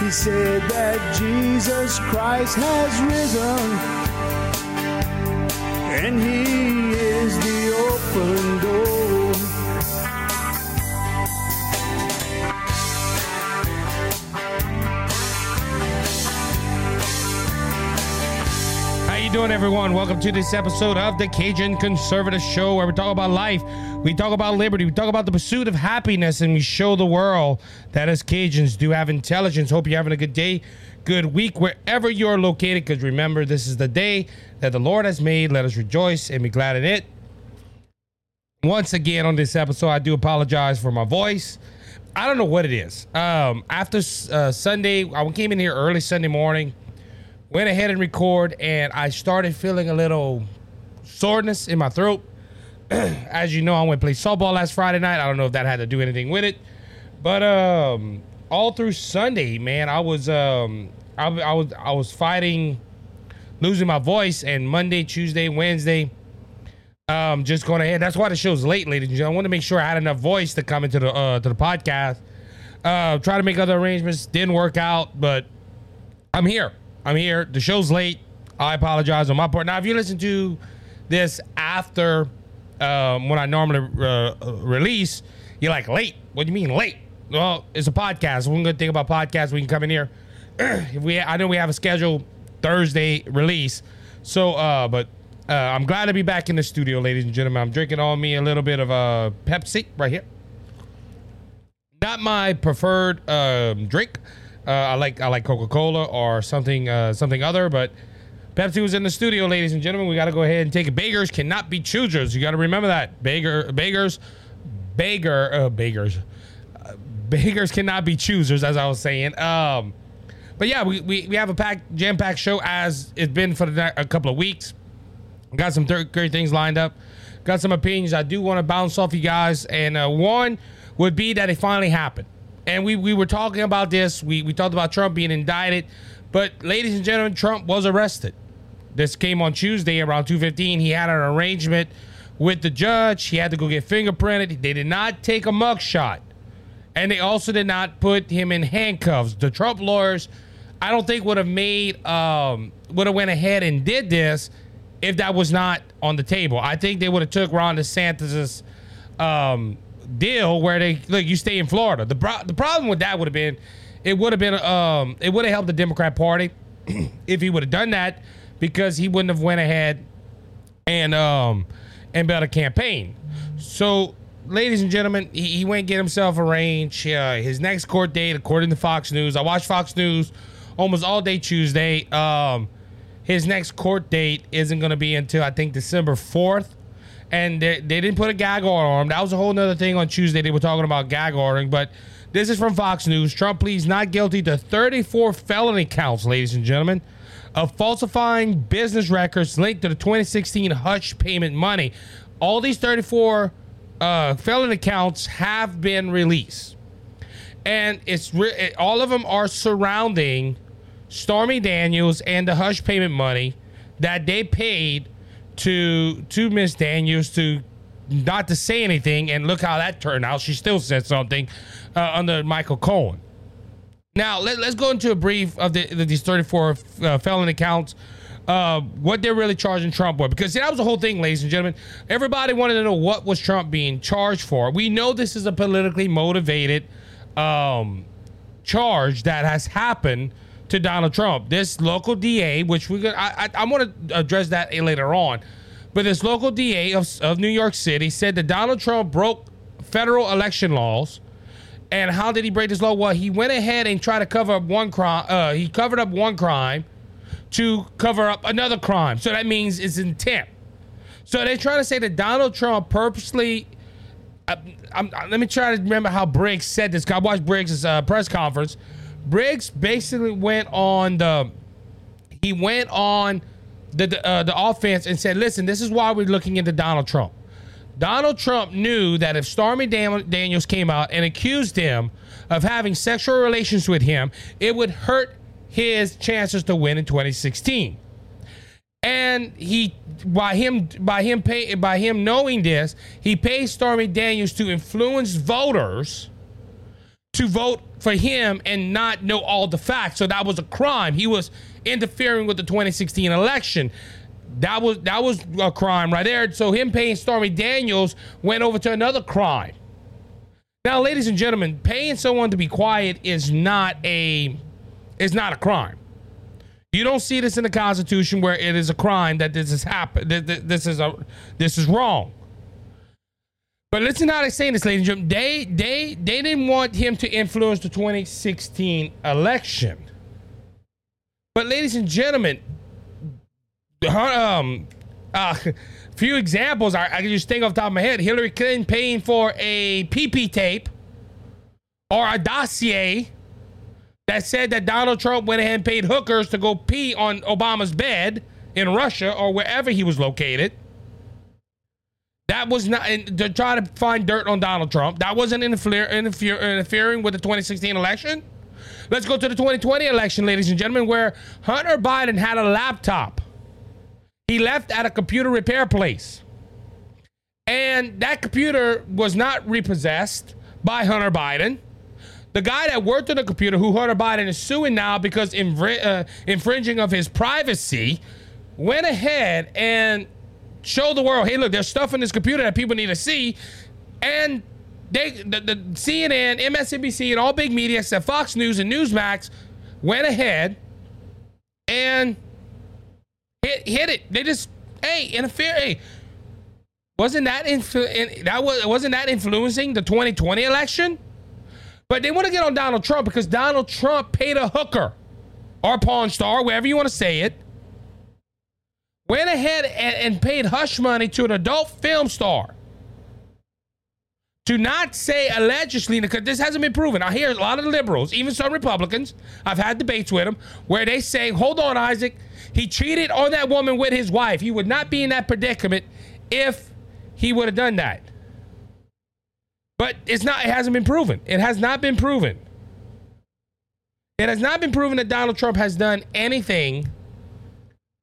He said that Jesus Christ has risen, and He is the open door. How you doing, everyone? Welcome to this episode of the Cajun Conservative Show, where we talk about life, we talk about liberty, we talk about the pursuit of happiness, and we show the world that as Cajuns do have intelligence. Hope you're having a good day, good week, wherever you're located. Because remember, this is the day that the Lord has made. Let us rejoice and be glad in it. Once again, on this episode, I do apologize for my voice. I don't know what it is. Um, after uh, Sunday, I came in here early Sunday morning went ahead and record and i started feeling a little soreness in my throat as you know i went play softball last friday night. I don't know if that had to do anything with it. But um all through sunday man i was um i, I was i was fighting losing my voice and monday tuesday wednesday um just going ahead. That's why the show's late ladies and gentlemen. I want to make sure i had enough voice to come into the uh to the podcast. Uh try to make other arrangements. Didn't work out but i'm here. I'm here. The show's late. I apologize on my part. Now, if you listen to this after um, when I normally uh, release, you're like late. What do you mean late? Well, it's a podcast. One good thing about podcasts, we can come in here. if we, I know we have a scheduled Thursday release. So, uh, but uh, I'm glad to be back in the studio, ladies and gentlemen. I'm drinking on me a little bit of a uh, Pepsi right here. Not my preferred um, drink. Uh, I like I like Coca Cola or something uh, something other, but Pepsi was in the studio, ladies and gentlemen. We got to go ahead and take it. Beggars cannot be choosers. You got to remember that. Beggar beggars, beggar uh, beggars, uh, beggars cannot be choosers, as I was saying. Um, but yeah, we, we, we have a pack jam packed show as it's been for the, a couple of weeks. Got some th- great things lined up. Got some opinions I do want to bounce off you guys, and uh, one would be that it finally happened and we, we were talking about this. We, we talked about Trump being indicted, but ladies and gentlemen, Trump was arrested. This came on Tuesday around 2:15. He had an arrangement with the judge. He had to go get fingerprinted. They did not take a mugshot, and they also did not put him in handcuffs. The Trump lawyers, I don't think would have made um, would have went ahead and did this if that was not on the table. I think they would have took Ron DeSantis's um, deal where they look you stay in Florida. The the problem with that would have been it would have been um it would have helped the Democrat Party if he would have done that because he wouldn't have went ahead and um and built a campaign. So ladies and gentlemen, he, he went get himself arranged. Uh, his next court date, according to Fox News, I watched Fox News almost all day Tuesday. Um, his next court date isn't going to be until I think December fourth and they, they didn't put a gag order on him. That was a whole nother thing on Tuesday. They were talking about gag ordering, but this is from Fox News. Trump pleads not guilty to 34 felony counts, ladies and gentlemen, of falsifying business records linked to the 2016 hush payment money. All these 34 uh, felony counts have been released, and it's re- it, all of them are surrounding Stormy Daniels and the hush payment money that they paid to to Miss Daniels to not to say anything, and look how that turned out. She still said something uh, under Michael Cohen. Now let, us go into a brief of the, the these 34 uh, felony counts. Uh, what they're really charging Trump with, because see, that was the whole thing, ladies and gentlemen. Everybody wanted to know what was Trump being charged for. We know this is a politically motivated um, charge that has happened to Donald Trump. This local DA, which we I, I, I want to address that later on, but this local DA of, of New York City said that Donald Trump broke federal election laws. And how did he break this law? Well, he went ahead and tried to cover up one crime. Uh, he covered up one crime to cover up another crime. So that means it's intent. So they're trying to say that Donald Trump purposely. Uh, let me try to remember how Briggs said this. I watched Briggs' uh, press conference Briggs basically went on the he went on the uh, the offense and said, "Listen, this is why we're looking into Donald Trump." Donald Trump knew that if Stormy Daniels came out and accused him of having sexual relations with him, it would hurt his chances to win in 2016. And he by him by him pay by him knowing this, he paid Stormy Daniels to influence voters to vote for him and not know all the facts. So that was a crime. He was interfering with the 2016 election. That was that was a crime right there. So him paying Stormy Daniels went over to another crime. Now, ladies and gentlemen, paying someone to be quiet is not a is not a crime. You don't see this in the Constitution where it is a crime that this has happened. This is a this is wrong. But listen how they saying this, ladies and gentlemen. They they they didn't want him to influence the 2016 election. But ladies and gentlemen, um, uh, few examples I, I can just think off the top of my head. Hillary Clinton paying for a PP tape or a dossier that said that Donald Trump went ahead and paid hookers to go pee on Obama's bed in Russia or wherever he was located. That was not to try to find dirt on Donald Trump. That wasn't interfere, interfere, interfering with the 2016 election. Let's go to the 2020 election, ladies and gentlemen, where Hunter Biden had a laptop. He left at a computer repair place. And that computer was not repossessed by Hunter Biden. The guy that worked on the computer, who Hunter Biden is suing now because uh, infringing of his privacy, went ahead and showed the world, hey, look, there's stuff in this computer that people need to see. And they, the, the CNN, MSNBC, and all big media, except Fox News and Newsmax, went ahead and hit hit it. They just, hey, interfere. Hey, wasn't that influ- that was wasn't that influencing the 2020 election? But they want to get on Donald Trump because Donald Trump paid a hooker or pawn star, wherever you want to say it, went ahead and, and paid hush money to an adult film star to not say allegedly, because this hasn't been proven. I hear a lot of liberals, even some Republicans, I've had debates with them, where they say, hold on, Isaac, he cheated on that woman with his wife. He would not be in that predicament if he would have done that. But it's not, it hasn't been proven. It has not been proven. It has not been proven that Donald Trump has done anything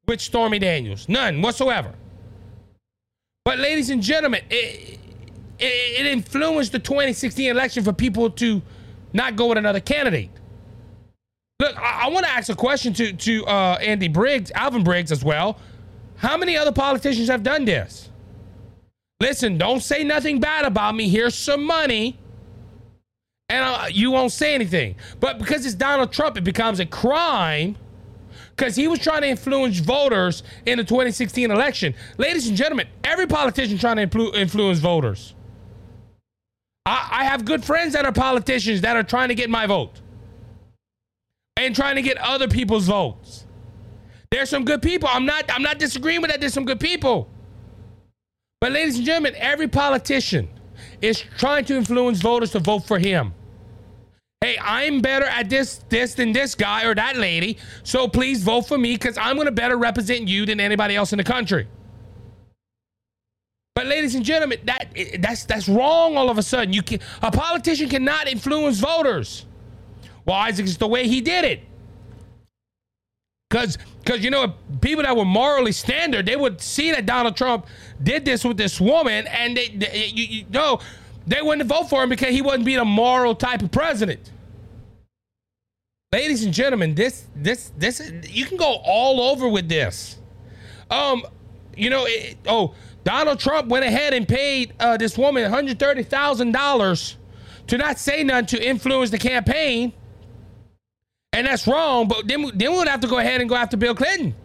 with Stormy Daniels. None whatsoever. But, ladies and gentlemen, it, it, it influenced the 2016 election for people to not go with another candidate. Look, I, I want to ask a question to to uh, Andy Briggs, Alvin Briggs as well. How many other politicians have done this? Listen, don't say nothing bad about me. Here's some money, and uh, you won't say anything. But because it's Donald Trump, it becomes a crime because he was trying to influence voters in the 2016 election. Ladies and gentlemen, every politician trying to influ- influence voters. I, I have good friends that are politicians that are trying to get my vote and trying to get other people's votes. There's some good people. I'm not I'm not disagreeing with that. There's some good people. But ladies and gentlemen, every politician is trying to influence voters to vote for him. Hey, I'm better at this this than this guy or that lady, so please vote for me because I'm gonna better represent you than anybody else in the country. But ladies and gentlemen, that that's that's wrong. All of a sudden, you can a politician cannot influence voters. Well, Isaac is the way he did it. Because because you know people that were morally standard, they would see that Donald Trump did this with this woman, and they, they you, you know they wouldn't vote for him because he wasn't being a moral type of president. Ladies and gentlemen, this this this you can go all over with this. Um, you know, it, oh Donald Trump went ahead and paid uh, this woman $130,000 to not say nothing to influence the campaign. And that's wrong, but then, then we would have to go ahead and go after Bill Clinton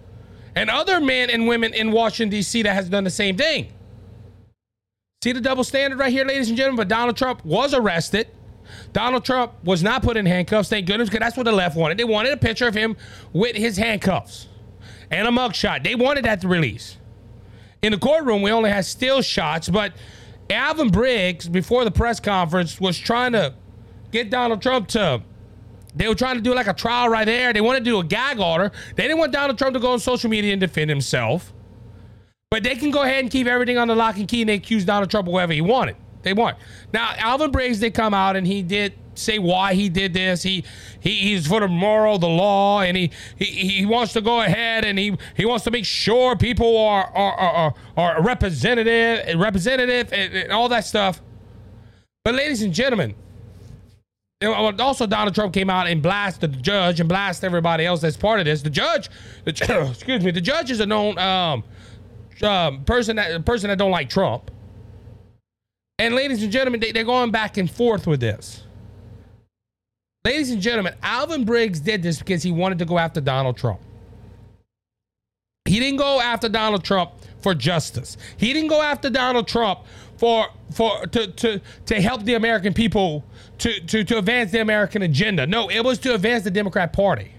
and other men and women in Washington, D.C. that has done the same thing. See the double standard right here, ladies and gentlemen? But Donald Trump was arrested. Donald Trump was not put in handcuffs, thank goodness, because that's what the left wanted. They wanted a picture of him with his handcuffs and a mugshot. They wanted that to release in the courtroom, we only had still shots, but Alvin Briggs, before the press conference, was trying to get Donald Trump to. They were trying to do like a trial right there. They wanted to do a gag order. They didn't want Donald Trump to go on social media and defend himself. But they can go ahead and keep everything on the lock and key and they accuse Donald Trump of whatever he wanted. They want. Now, Alvin Briggs did come out and he did say why he did this. He, he he's for the moral, the law, and he, he he wants to go ahead and he he wants to make sure people are are are, are representative, representative, and, and all that stuff. But ladies and gentlemen, also Donald Trump came out and blasted the judge and blasted everybody else that's part of this. The judge, the, excuse me, the judge is a known um, um, person that person that don't like Trump. And ladies and gentlemen, they, they're going back and forth with this. Ladies and gentlemen, Alvin Briggs did this because he wanted to go after Donald Trump. He didn't go after Donald Trump for justice. He didn't go after Donald Trump for for to to to help the American people to to to advance the American agenda. No, it was to advance the Democrat Party.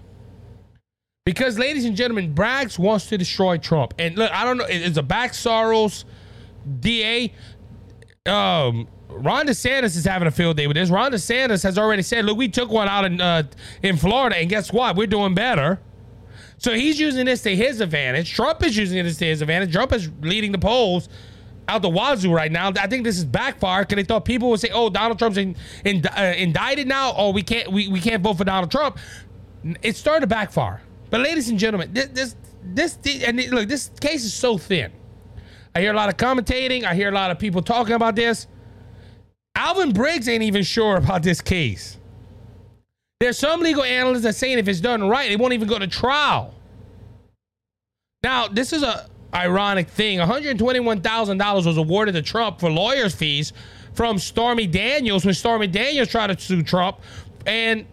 Because, ladies and gentlemen, Braggs wants to destroy Trump. And look, I don't know, it's a back Soros DA. Um, Ron DeSantis is having a field day with this. Ron DeSantis has already said, look, we took one out in uh, in Florida, and guess what? We're doing better. So he's using this to his advantage. Trump is using this to his advantage. Trump is leading the polls out the wazoo right now. I think this is backfire because they thought people would say, "Oh, Donald Trump's in, in, uh, indicted now. Oh, we can't we, we can't vote for Donald Trump." It started to backfire. But ladies and gentlemen, this this this and look, this case is so thin. I hear a lot of commentating. I hear a lot of people talking about this. Alvin Briggs ain't even sure about this case. There's some legal analysts that saying if it's done right, it won't even go to trial. Now, this is a ironic thing. $121,000 was awarded to Trump for lawyers' fees from Stormy Daniels when Stormy Daniels tried to sue Trump, and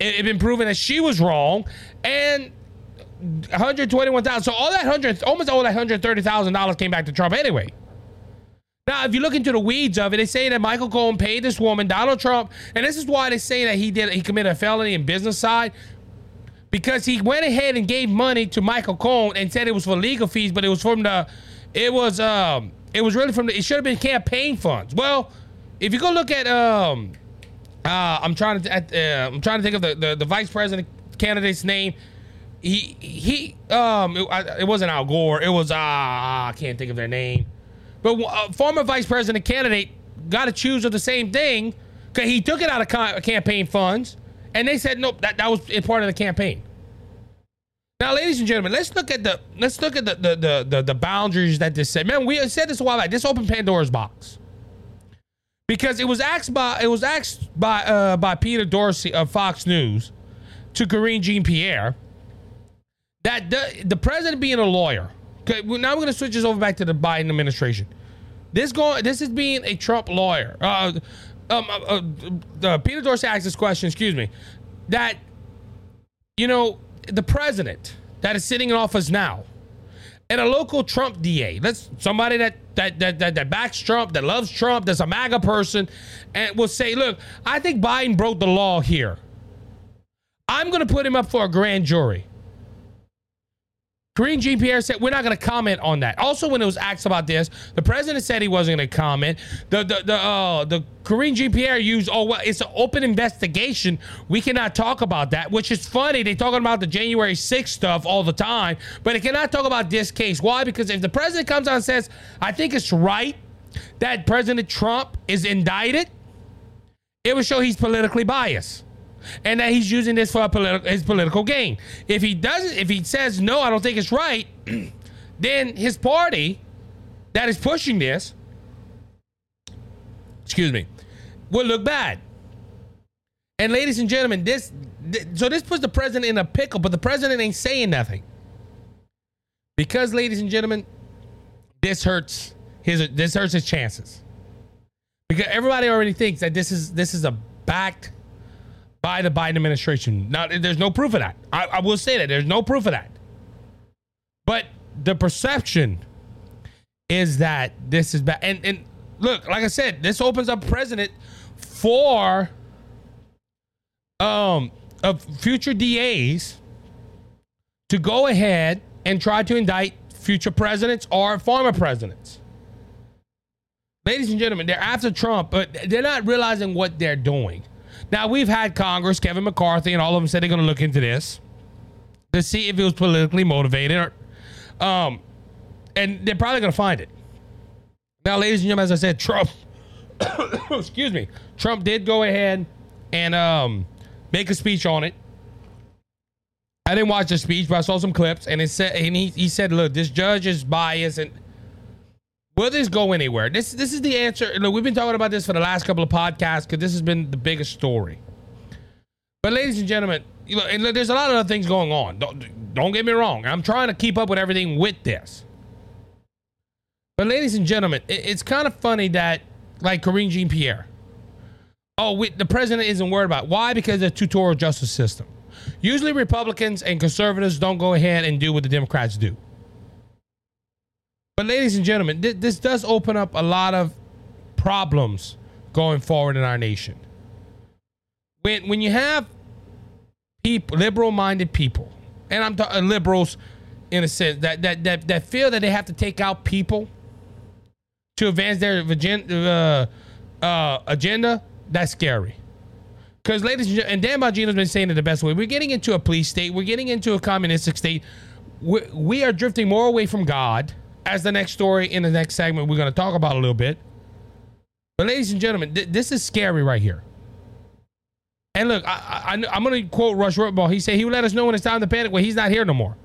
it had been proven that she was wrong. And 121,000. So all that hundred, almost all that hundred thirty thousand dollars came back to Trump anyway. Now, if you look into the weeds of it, they say that Michael Cohen paid this woman, Donald Trump, and this is why they say that he did he committed a felony in business side because he went ahead and gave money to Michael Cohen and said it was for legal fees, but it was from the, it was um, it was really from the, it should have been campaign funds. Well, if you go look at um, uh, I'm trying to uh, I'm trying to think of the, the the vice president candidate's name. He he um, it, it wasn't Al Gore. It was uh, I can't think of their name. But uh, former vice president candidate got choose of the same thing because he took it out of campaign funds, and they said nope, that, that was part of the campaign. Now, ladies and gentlemen, let's look at the let's look at the the the, the, the boundaries that this said. Man, we said this a while back. This opened Pandora's box because it was asked by it was asked by uh, by Peter Doocy of Fox News to Karine Jean Pierre that the, the president being a lawyer Okay, now we're gonna switch this over back to the Biden administration. This going, this is being a Trump lawyer. Uh, um, uh, uh, Peter Doocy asked this question. Excuse me, that you know the president that is sitting in office now, and a local Trump DA. That's somebody that that that that, that backs Trump, that loves Trump, that's a MAGA person, and will say, "Look, I think Biden broke the law here. I'm going to put him up for a grand jury." Karine Jean Pierre said, We're not going to comment on that. Also, when it was asked about this, the president said he wasn't going to comment. The the the, uh, the Jean Pierre used, Oh, well, it's an open investigation. We cannot talk about that, which is funny. They talking about the January 6th stuff all the time, but they cannot talk about this case. Why? Because if the president comes out and says, I think it's right that President Trump is indicted, it would show he's politically biased and that he's using this for politi- his political gain. If he doesn't, if he says no, I don't think it's right, then his party that is pushing this, excuse me, will look bad. And ladies and gentlemen, this th- so this puts the president in a pickle, but the president ain't saying nothing. Because, ladies and gentlemen, this hurts his this hurts his chances. Because everybody already thinks that this is this is a backed by the Biden administration. Now, there's no proof of that. I, I will say that there's no proof of that. But the perception is that this is bad. And, and look, like I said, this opens up precedent for um of future DAs to go ahead and try to indict future presidents or former presidents. Ladies and gentlemen, they're after Trump, but they're not realizing what they're doing. Now, we've had Congress, Kevin McCarthy, and all of them said they're going to look into this to see if it was politically motivated. Or, um, and they're probably going to find it. Now, ladies and gentlemen, as I said, Trump, excuse me, Trump did go ahead and um, make a speech on it. I didn't watch the speech, but I saw some clips, and it said, and he, he said, "Look, this judge is biased, and Will this go anywhere? This this is the answer. Look, we've been talking about this for the last couple of podcasts because this has been the biggest story. But ladies and gentlemen, you know, and there's a lot of other things going on. Don't, don't get me wrong. I'm trying to keep up with everything with this. But ladies and gentlemen, it, it's kind of funny that like Karine Jean Pierre. Oh, we, the president isn't worried about. It. Why? Because of the two-tiered justice system. Usually Republicans and conservatives don't go ahead and do what the Democrats do. But ladies and gentlemen, th- this does open up a lot of problems going forward in our nation. When when you have people, liberal-minded people, and I'm talking uh, liberals in a sense that that that that feel that they have to take out people to advance their agenda, uh, uh, agenda that's scary. Because, ladies and gentlemen, and Dan Bongino's been saying it the best way. We're getting into a police state. We're getting into a communistic state. we we are drifting more away from God, as the next story in the next segment we're going to talk about a little bit. But, ladies and gentlemen, th- this is scary right here. And look, I, I, am going to quote Rush Limbaugh. He said he would let us know when it's time to panic. Well, he's not here no more.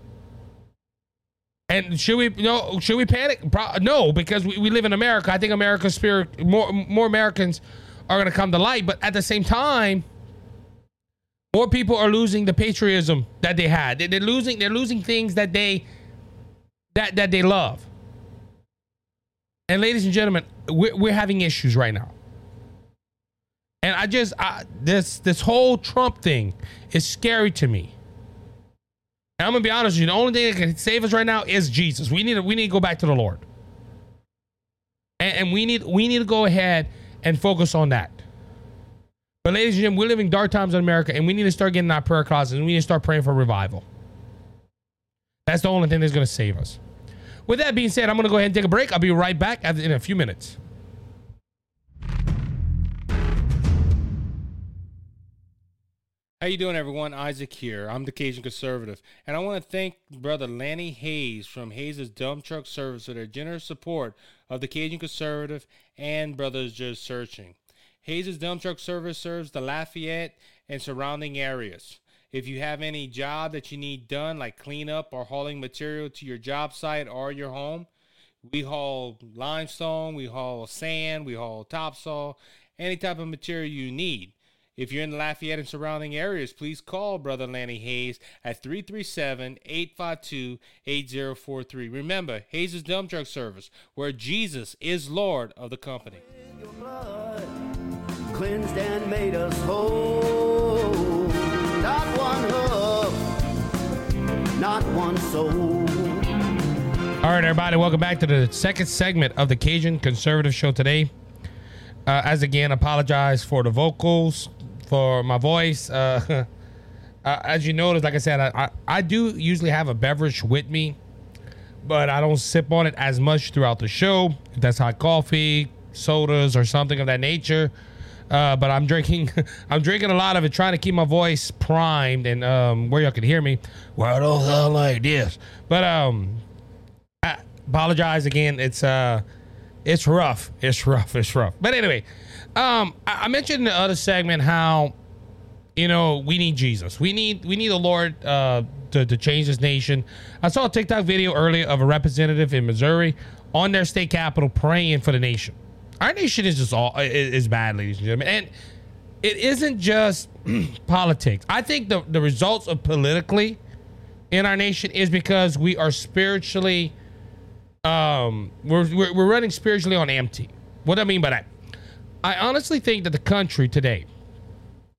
And should we no? Should we panic? Pro- no, because we, we live in America. I think America's spirit more more Americans are going to come to light. But at the same time, more people are losing the patriotism that they had. They're losing. They're losing things that they that that they love. And ladies and gentlemen, we're, we're having issues right now. And I just I, this this whole Trump thing is scary to me. And I'm gonna be honest with you. The only thing that can save us right now is Jesus. We need to we need to go back to the Lord. And, and we need we need to go ahead and focus on that. But ladies and gentlemen, we're living dark times in America, and we need to start getting our prayer closets and we need to start praying for revival. That's the only thing that's gonna save us. With that being said, I'm gonna go ahead and take a break. I'll be right back in a few minutes. How you doing, everyone? Isaac here. I'm the Cajun Conservative, and I want to thank Brother Lanny Hayes from Hayes' Dump Truck Service for their generous support of the Cajun Conservative and Brothers Just Searching. Hayes' Dump Truck Service serves the Lafayette and surrounding areas. If you have any job that you need done, like cleanup or hauling material to your job site or your home, we haul limestone, we haul sand, we haul topsoil, any type of material you need. If you're in the Lafayette and surrounding areas, please call Brother Lanny Hayes at 337-852-8043. Remember, Hayes' is Dump Truck Service, where Jesus is Lord of the company. One soul. All right, everybody, welcome back to the second segment of the Cajun Conservative Show today. Uh, as again, apologize for the vocals for my voice. Uh, uh, as you notice, like I said, I, I, I do usually have a beverage with me, but I don't sip on it as much throughout the show. If that's hot coffee, sodas, or something of that nature. Uh, but I'm drinking, I'm drinking a lot of it, trying to keep my voice primed and um, where y'all can hear me. Well, I don't sound like this, but um, I apologize again. It's uh, it's rough. It's rough. It's rough. But anyway, um, I, I mentioned in the other segment how, you know, we need Jesus. We need we need the Lord uh, to to change this nation. I saw a TikTok video earlier of a representative in Missouri on their state capitol praying for the nation. Our nation is just all is bad, ladies and gentlemen, and it isn't just politics. I think the the results of politically in our nation is because we are spiritually um we're, we're, we're running spiritually on empty. What do I mean by that? I honestly think that the country today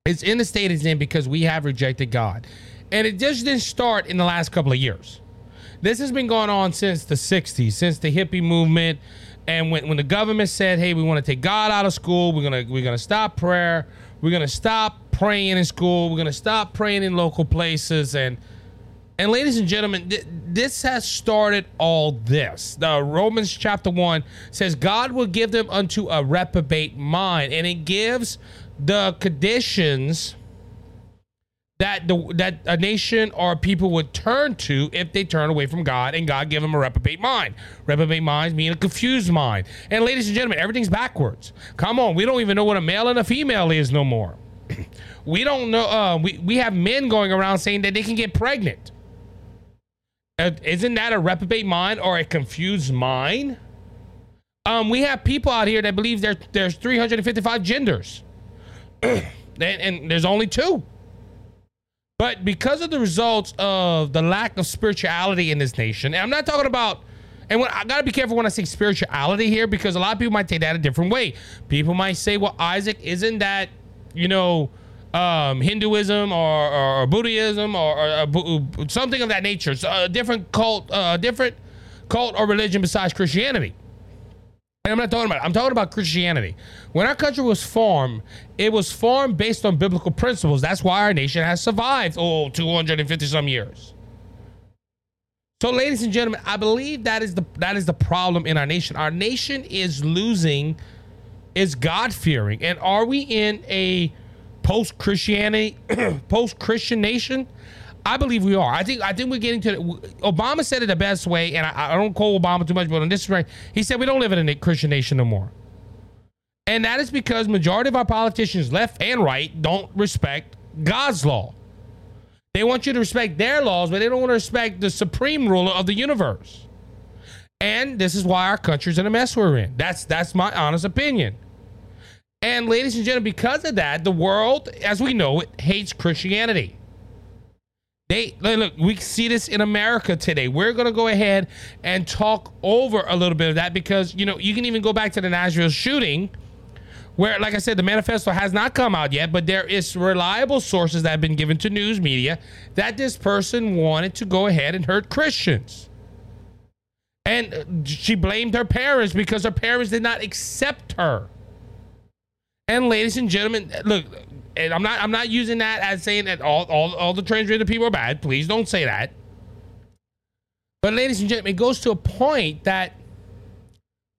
is in the state it's in because we have rejected God. And it just didn't start in the last couple of years. This has been going on since the 60s, since the hippie movement. And when, when the government said, hey, we want to take God out of school, we're gonna we're gonna stop prayer, we're gonna stop praying in school, we're gonna stop praying in local places, and and ladies and gentlemen, th- this has started all this. The Romans chapter 1 says God will give them unto a reprobate mind and it gives the conditions that the that a nation or people would turn to if they turn away from God and God give them a reprobate mind. Reprobate minds mean a confused mind. And ladies and gentlemen, everything's backwards. Come on, we don't even know what a male and a female is no more. we don't know uh, we, we have men going around saying that they can get pregnant. Uh, isn't that a reprobate mind or a confused mind? Um, we have people out here that believe there there's 355 genders, and, and, there's only two. But because of the results of the lack of spirituality in this nation, and I'm not talking about, and when, I gotta be careful when I say spirituality here because a lot of people might take that a different way. People might say, well, Isaac, isn't that, you know, um, Hinduism or, or, Buddhism or, or uh, something of that nature? A different cult, uh, a different cult or religion besides Christianity. And I'm not talking about. I'm talking about Christianity. When our country was formed, it was formed based on biblical principles. That's why our nation has survived oh 250 some years. So, ladies and gentlemen, I believe that is the that is the problem in our nation. Our nation is losing is God fearing, and are we in a post Christianity, post Christian nation? I believe we are. I think I think we're getting to. Obama said it the best way, and I, I don't call Obama too much, but on this right, he said we don't live in a Christian nation no more, and that is because majority of our politicians, left and right, don't respect God's law. They want you to respect their laws, but they don't want to respect the supreme ruler of the universe. And this is why our country's in a mess we're in. That's that's my honest opinion. And ladies and gentlemen, because of that, the world, as we know it, hates Christianity. They look, we see this in America today. We're gonna go ahead and talk over a little bit of that because you know you can even go back to the Nashville shooting, where, like I said, the manifesto has not come out yet, but there is reliable sources that have been given to news media that this person wanted to go ahead and hurt Christians. And uh, she blamed her parents because her parents did not accept her. And ladies and gentlemen, look, and I'm not I'm not using that as saying that all all, all the transgender people are bad. Please don't say that. But ladies and gentlemen, it goes to a point that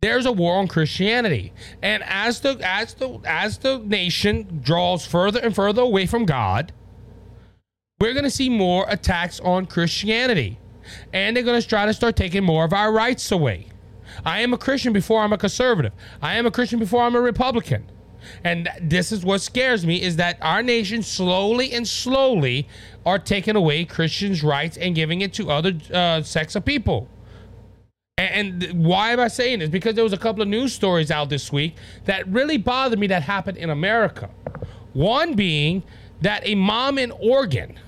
there's a war on Christianity. And as the as the as the nation draws further and further away from God, we're going to see more attacks on Christianity. And they're going to try to start taking more of our rights away. I am a Christian before I'm a conservative. I am a Christian before I'm a Republican. And this is what scares me is that our nation slowly and slowly are taking away Christians' rights and giving it to other uh, sects of people. And, why am I saying this? Because there was a couple of news stories out this week that really bothered me that happened in America. One being that a mom in Oregon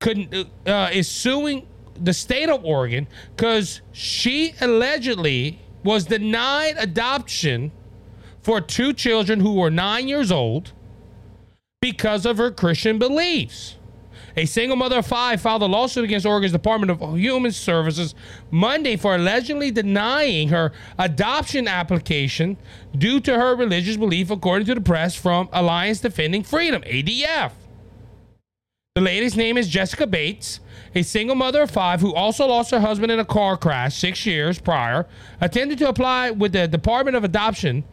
could uh, is suing the state of Oregon because she allegedly was denied adoption for two children who were nine years old because of her Christian beliefs. A single mother of five filed a lawsuit against Oregon's Department of Human Services Monday for allegedly denying her adoption application due to her religious belief, according to the press from Alliance Defending Freedom, ADF. The lady's name is Jessica Bates, a single mother of five who also lost her husband in a car crash six years prior, attempted to apply with the Department of Adoption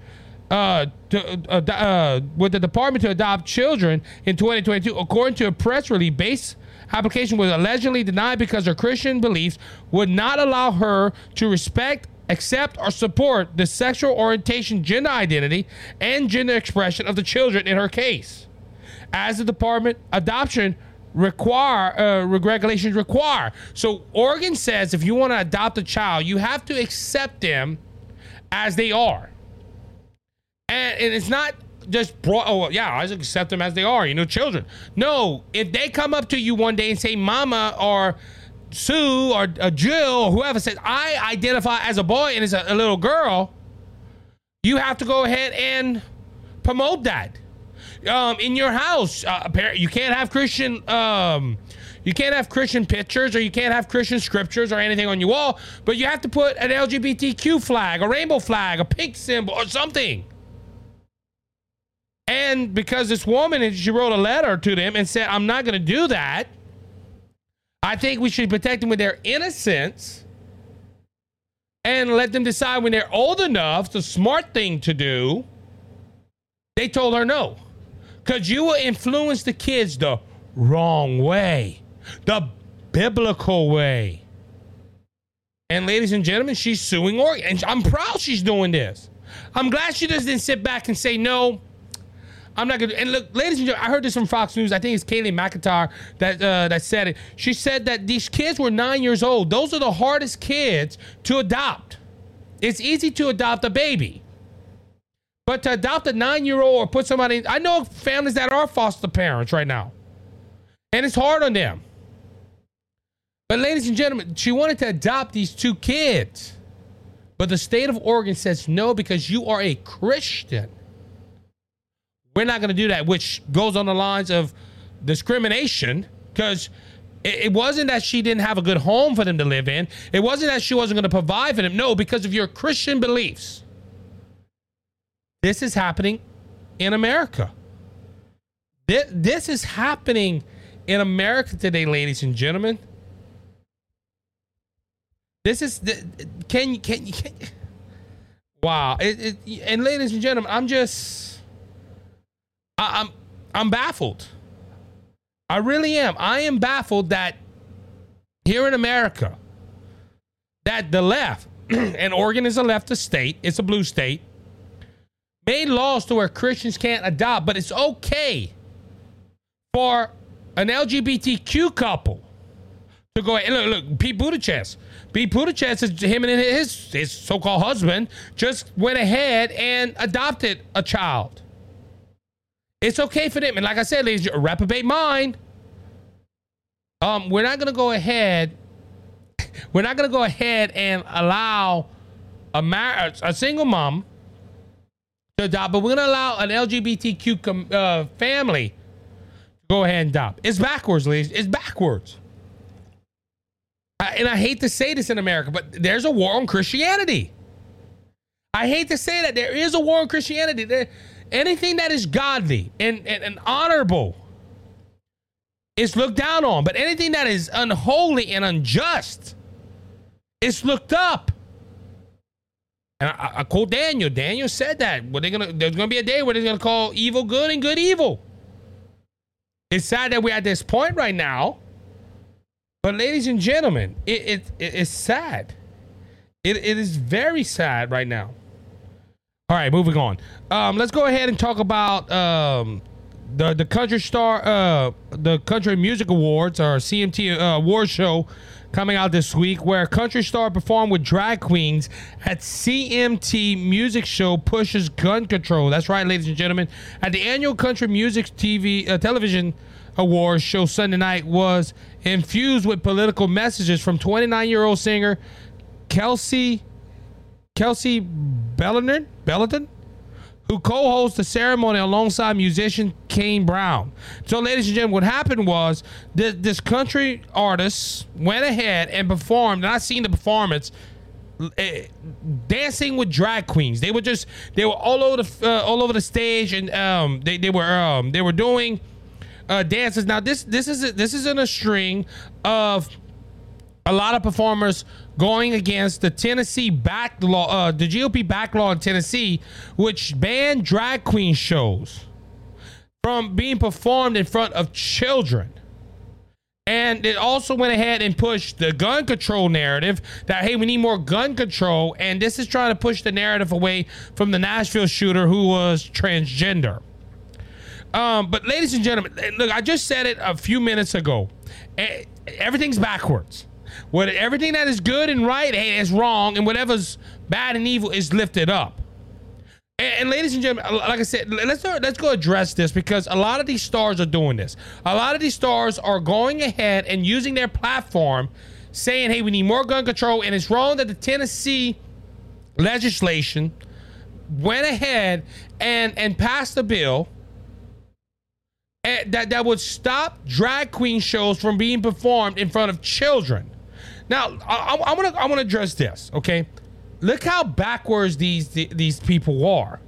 uh, to, uh, uh, with the Department to Adopt Children in 2022, according to a press release. Base application was allegedly denied because her Christian beliefs would not allow her to respect, accept, or support the sexual orientation, gender identity, and gender expression of the children in her case. As the department, adoption require uh, regulations require. So Oregon says if you want to adopt a child, you have to accept them as they are. And, and it's not just brought, oh, yeah, I just accept them as they are, you know, children. No, if they come up to you one day and say, Mama or Sue or uh, Jill or whoever says, I identify as a boy and it's a, a little girl, you have to go ahead and promote that. Um, in your house, uh, you can't have Christian. Um, you can't have Christian pictures or you can't have Christian scriptures or anything on your wall, but you have to put an LGBTQ flag, a rainbow flag, a pink symbol, or something. And because this woman, she wrote a letter to them and said, I'm not going to do that. I think we should protect them with their innocence and let them decide when they're old enough, the smart thing to do. They told her no. Because you will influence the kids the wrong way, the biblical way. And ladies and gentlemen, she's suing Oregon. And I'm proud she's doing this. I'm glad she didn't sit back and say, no, I'm not gonna. And look, ladies and gentlemen, I heard this from Fox News. I think it's Kaylee McIntyre that uh, that said it. She said that these kids were nine years old. Those are the hardest kids to adopt. It's easy to adopt a baby, but to adopt a nine year old or put somebody. I know families that are foster parents right now, And it's hard on them. But, ladies and gentlemen, she wanted to adopt these two kids. But the state of Oregon says no because you are a Christian. We're not going to do that, which goes on the lines of discrimination because it, wasn't that she didn't have a good home for them to live in. It wasn't that she wasn't going to provide for them. No, because of your Christian beliefs. This is happening in America. This, this is happening in America today, ladies and gentlemen. This is the can you can you can wow it, it, and ladies and gentlemen i'm just I, i'm i'm baffled i really am i am baffled that here in america that the left and oregon is a leftist state it's a blue state made laws to where christians can't adopt but it's okay for an lgbtq couple to go. Look, look, Pete Buttigieg. Pete Buttigieg is him and his his so-called husband just went ahead and adopted a child. It's okay for them, and like I said, ladies, reprobate mind. Um, we're not gonna go ahead. We're not gonna go ahead and allow a mar- a single mom to adopt, but we're gonna allow an LGBTQ com- uh, family to go ahead and adopt. It's backwards, ladies. It's backwards and I hate to say this in America, but there's a war on Christianity. I hate to say that there is a war on Christianity. There, anything that is godly and, and, and honorable is looked down on, but anything that is unholy and unjust is looked up. And I, I quote Daniel. Daniel said that. What they're gonna? There's gonna be a day where they're gonna call evil good and good evil. It's sad that we're at this point right now but ladies and gentlemen, it, it, it it's sad. It, it is very sad right now. All right, moving on. Um, let's go ahead and talk about um, the the country star uh, the country music awards or CMT uh, award show coming out this week where country star performed with drag queens at CMT music show pushes gun control. That's right, ladies and gentlemen. At the annual country music TV uh, television awards show Sunday night was infused with political messages from 29-year-old singer Kelsea Kelsea Ballerin, Belleton, who co-hosts the ceremony alongside musician Kane Brown. So, ladies and gentlemen, what happened was this, this country artist went ahead and performed, and I seen the performance. Uh, dancing with drag queens. They were just they were all over the uh, all over the stage, and um, they they were um, they were doing uh, dances. Now this this is this is in a string of a lot of performers going against the Tennessee backlaw, uh, the GOP backlaw in Tennessee, which banned drag queen shows from being performed in front of children. And it also went ahead and pushed the gun control narrative that, hey, we need more gun control. And this is trying to push the narrative away from the Nashville shooter who was transgender. Um, but ladies and gentlemen, eh, look, I just said it a few minutes ago. Everything's backwards. What everything that is good and right hey, is wrong, and whatever's bad and evil is lifted up. And, and ladies and gentlemen, uh, like I said, let's uh, let's go address this because a lot of these stars are doing this. A lot of these stars are going ahead and using their platform, saying, "Hey, we need more gun control," and it's wrong that the Tennessee legislation went ahead and and passed a bill eh, that that would stop drag queen shows from being performed in front of children. Now, I, I, am gonna I want to address this. Okay, look how backwards these these people are.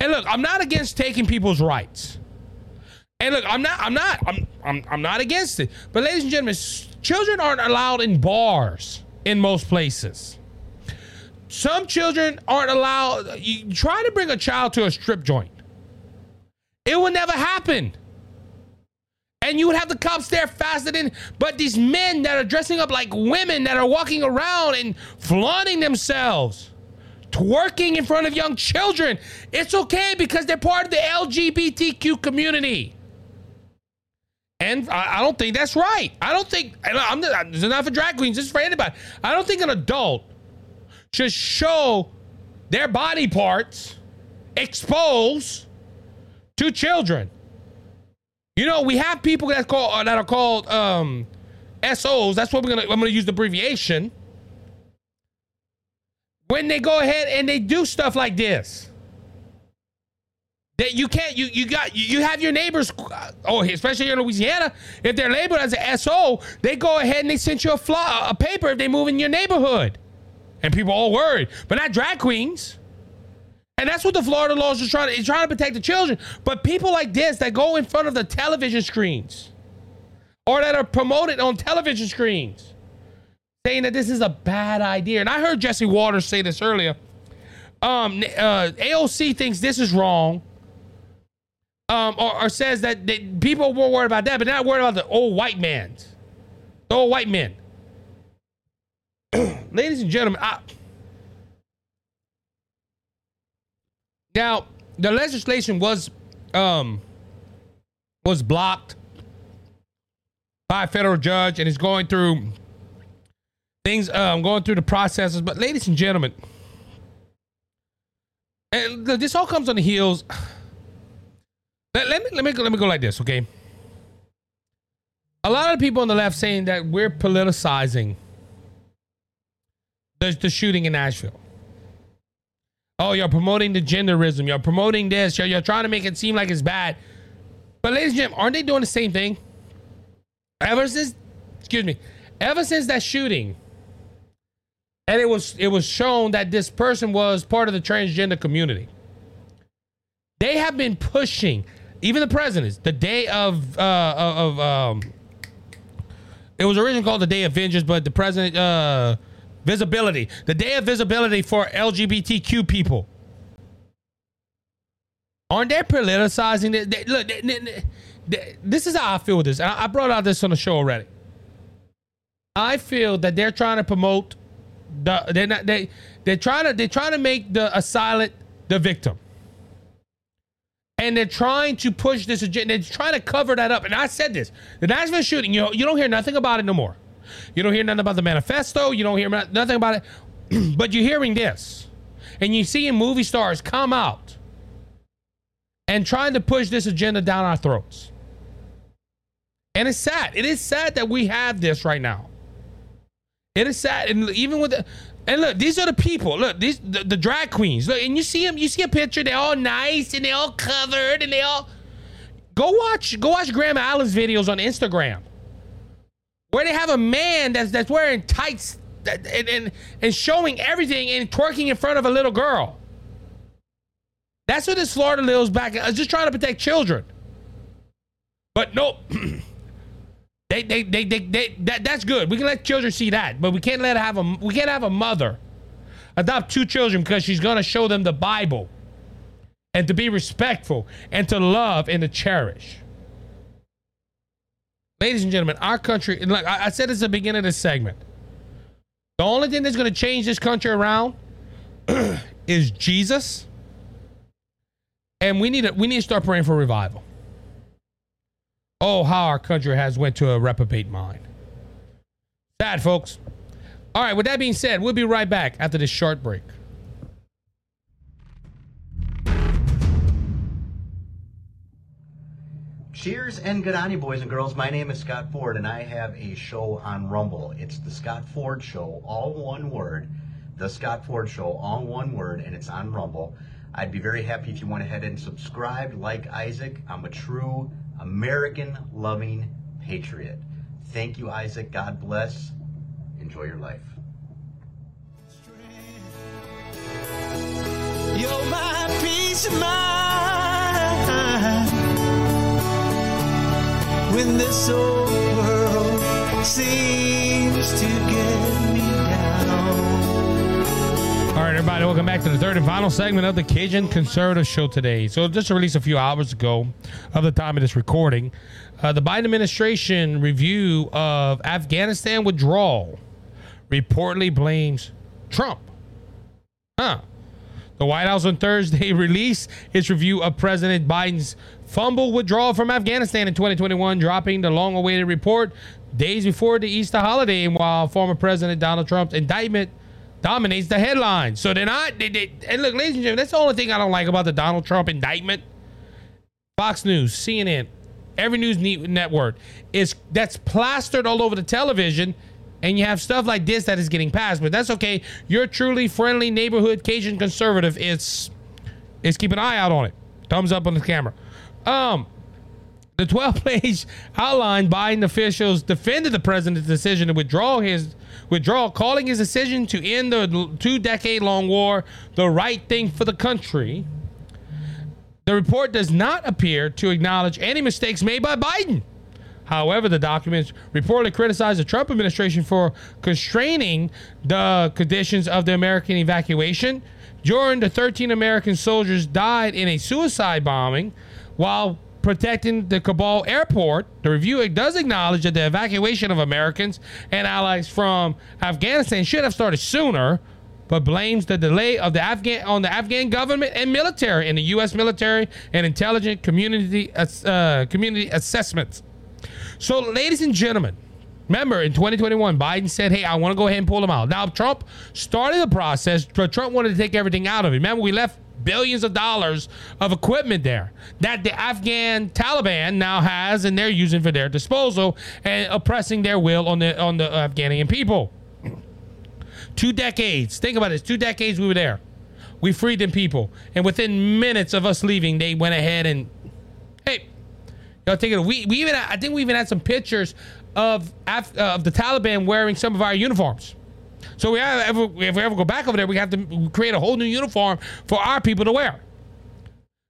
And look, I'm not against taking people's rights. And look, I'm not I'm not I'm I'm, I'm not against it. But ladies and gentlemen, children aren't allowed in bars in most places. Some children aren't allowed. You try to bring a child to a strip joint. It will never happen and you would have the cops there faster than but these men that are dressing up like women that are walking around and flaunting themselves twerking in front of young children it's okay because they're part of the lgbtq community and I, I don't think that's right. I don't think I'm. This is not for drag queens. This is for anybody. I don't think an adult should show their body parts exposed to children. You know, we have people that call uh, that are called um, SOs. That's what we're gonna. I'm gonna use the abbreviation. When they go ahead and they do stuff like this, that you can't. You you got you have your neighbors. Oh, especially here in Louisiana, if they're labeled as an SO, they go ahead and they send you a fly, a paper if they move in your neighborhood, and people all worried. But not drag queens. And that's what the Florida laws are trying to, it's trying to protect the children. But people like this that go in front of the television screens or that are promoted on television screens saying that this is a bad idea. And I heard Jesse Watters say this earlier. Um, uh, AOC thinks this is wrong. Um, or, or says that they, people were worried about that, but not worried about the old white man's, the old white men. Ladies and gentlemen, I, Now, the legislation was um was blocked by a federal judge and is going through things um going through the processes. But ladies and gentlemen, and this all comes on the heels. Let, let me let me go, let me go like this, okay? A lot of people on the left saying that we're politicizing the, the shooting in Nashville. Oh, you're promoting the genderism. You're promoting this. You're, you're trying to make it seem like it's bad. But ladies and gentlemen, aren't they doing the same thing? Ever since, excuse me, ever since that shooting, and it was it was shown that this person was part of the transgender community. They have been pushing, even the presidents, the day of uh, of um, it was originally called the Day of Vengeance, but the president uh Visibility. The day of visibility for LGBTQ people. Aren't they politicizing it? They, look, they, they, this is how I feel with this. I, I brought out this on the show already. I feel that they're trying to promote the they're not they they're trying to they're trying to make the assailant the victim. And they're trying to push this agenda. They're trying to cover that up. And I said this: the Nashville shooting. You know, you don't hear nothing about it no more. You don't hear nothing about the manifesto. You don't hear nothing about it. but you're hearing this. And you're seeing movie stars come out and trying to push this agenda down our throats. And it's sad. It is sad that we have this right now. It is sad. And even with the. And look, these are the people. Look, these the, the drag queens. Look, and you see them. You see a picture. They're all nice and they're all covered and they all. Go watch. Go watch Graham Allen's videos on Instagram where they have a man that's that's wearing tights and, and, and showing everything and twerking in front of a little girl. That's what this Florida Lil's back. I was just trying to protect children. But nope. they, they, they, they, they, that, that's good. We can let children see that, but we can't let have a we can't have a mother adopt two children because she's gonna show them the Bible and to be respectful and to love and to cherish. Ladies and gentlemen, our country, and like I said at the beginning of this segment, the only thing that's going to change this country around is Jesus. And we need to we need to start praying for revival. Oh, how our country has went to a reprobate mind. Sad, folks. All right, with that being said, we'll be right back after this short break. Cheers and good on you, boys and girls. My name is Scott Ford, and I have a show on Rumble. It's the Scott Ford Show, all one word. The Scott Ford Show, all one word, and it's on Rumble. I'd be very happy if you went ahead and subscribed, like Isaac. I'm a true American loving patriot. Thank you, Isaac. God bless. Enjoy your life. You're my peace of mind when this old world seems to get me down. All right, everybody, welcome back to the third and final segment of the Cajun Conservative Show today. So, just released a few hours ago of the time of this recording, uh, the Biden administration review of Afghanistan withdrawal reportedly blames Trump. Huh. The White House on Thursday released its review of President Biden's fumble withdrawal from Afghanistan in 2021, dropping the long awaited report days before the Easter holiday, And while former President Donald Trump's indictment dominates the headlines. So they're not, they, they, and look, ladies and gentlemen, that's the only thing I don't like about the Donald Trump indictment. Fox News, CNN, every news network is that's plastered all over the television and you have stuff like this that is getting passed but that's okay your truly friendly neighborhood cajun conservative is is keep an eye out on it thumbs up on the camera um the 12 page outline Biden officials defended the president's decision to withdraw his withdrawal, calling his decision to end the two decade long war the right thing for the country. The report does not appear to acknowledge any mistakes made by Biden. However, the documents reportedly criticize the Trump administration for constraining the conditions of the American evacuation. During the 13 American soldiers died in a suicide bombing while protecting the Kabul airport. The review does acknowledge that the evacuation of Americans and allies from Afghanistan should have started sooner, but blames the delay of the Afghan on the Afghan government and military and the U.S. military and intelligence community uh, community assessments. So, ladies and gentlemen, remember in 2021, Biden said, "Hey, I want to go ahead and pull them out." Now, Trump started the process, but Trump wanted to take everything out of it. Remember, we left billions of dollars of equipment there that the Afghan Taliban now has and they're using for their disposal and oppressing their will on the on the Afghanian people. Two decades. Think about this. Two decades we were there. We freed them people. And within minutes of us leaving, they went ahead and hey, y'all it. We we even I think we even had some pictures of Af, uh, of the Taliban wearing some of our uniforms. So we have, if we ever go back over there, we have to create a whole new uniform for our people to wear.